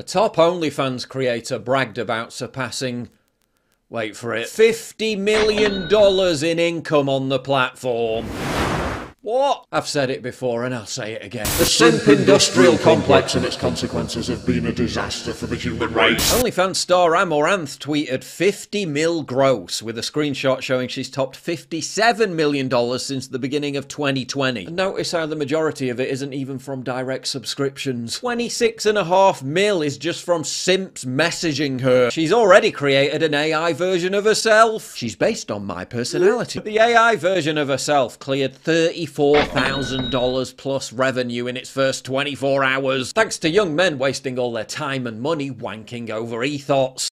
A top OnlyFans creator bragged about surpassing, wait for it, $50 million in income on the platform. What? I've said it before and I'll say it again. The simp industrial complex and its consequences have been a disaster for the human race. OnlyFans star Amouranth tweeted 50 mil gross with a screenshot showing she's topped $57 million since the beginning of 2020. And notice how the majority of it isn't even from direct subscriptions. 26.5 mil is just from simps messaging her. She's already created an AI version of herself. She's based on my personality. The AI version of herself cleared 30 $34,000 plus revenue in its first 24 hours, thanks to young men wasting all their time and money wanking over ethos.